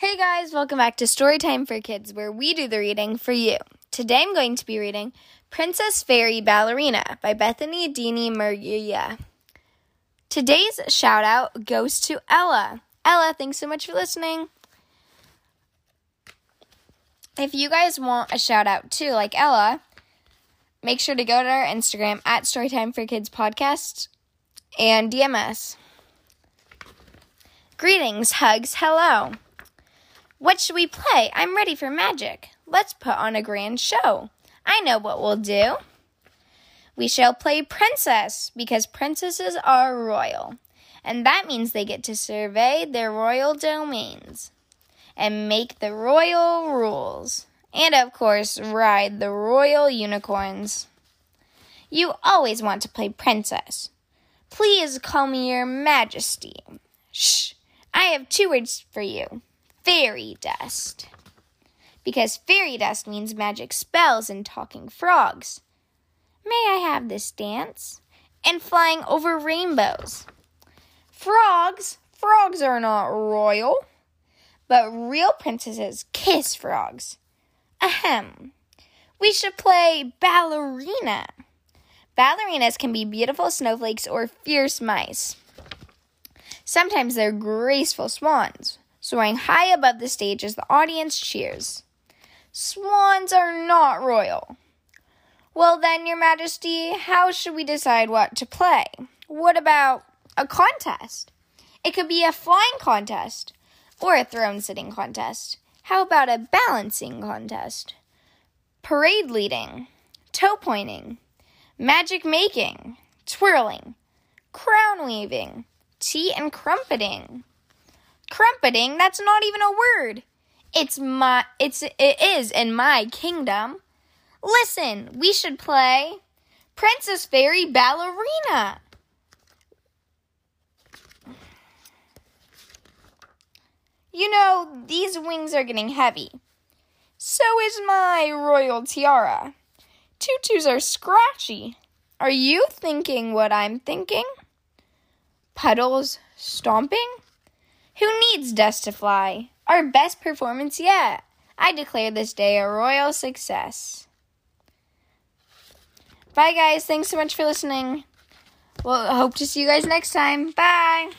guys, welcome back to Storytime for Kids, where we do the reading for you. Today I'm going to be reading Princess Fairy Ballerina by Bethanie Deeney Murguia. Today's shout out goes to Ella. Ella, thanks so much for listening. If you guys want a shout out too, like Ella, make sure to go to our Instagram at Storytime for Kids Podcast and DMS. Greetings, hugs, hello. What should we play? I'm ready for magic. Let's put on a grand show. I know what we'll do. We shall play princess because princesses are royal, and that means they get to survey their royal domains and make the royal rules, and of course, ride the royal unicorns. You always want to play princess. Please call me your majesty. Shh, I have two words for you fairy dust. Because fairy dust means magic spells and talking frogs. May I have this dance? And flying over rainbows. Frogs? Frogs are not royal. But real princesses kiss frogs. Ahem. We should play ballerina. Ballerinas can be beautiful snowflakes or fierce mice. Sometimes they're graceful swans soaring high above the stage as the audience cheers. Swans are not royal. Well, then, Your Majesty, how should we decide what to play? What about a contest? It could be a flying contest or a throne sitting contest. How about a balancing contest? Parade leading, toe pointing, magic making, twirling, crown weaving, tea and crumpeting. Crumpeting, that's not even a word. It's my it's it is in my kingdom. Listen, we should play Princess Fairy Ballerina. You know, these wings are getting heavy. So is my royal tiara. Tutus are scratchy. Are you thinking what I'm thinking? Puddles stomping? Who needs dust to fly? Our best performance yet. I declare this day a royal success. Bye, guys. Thanks so much for listening. Well, hope to see you guys next time. Bye.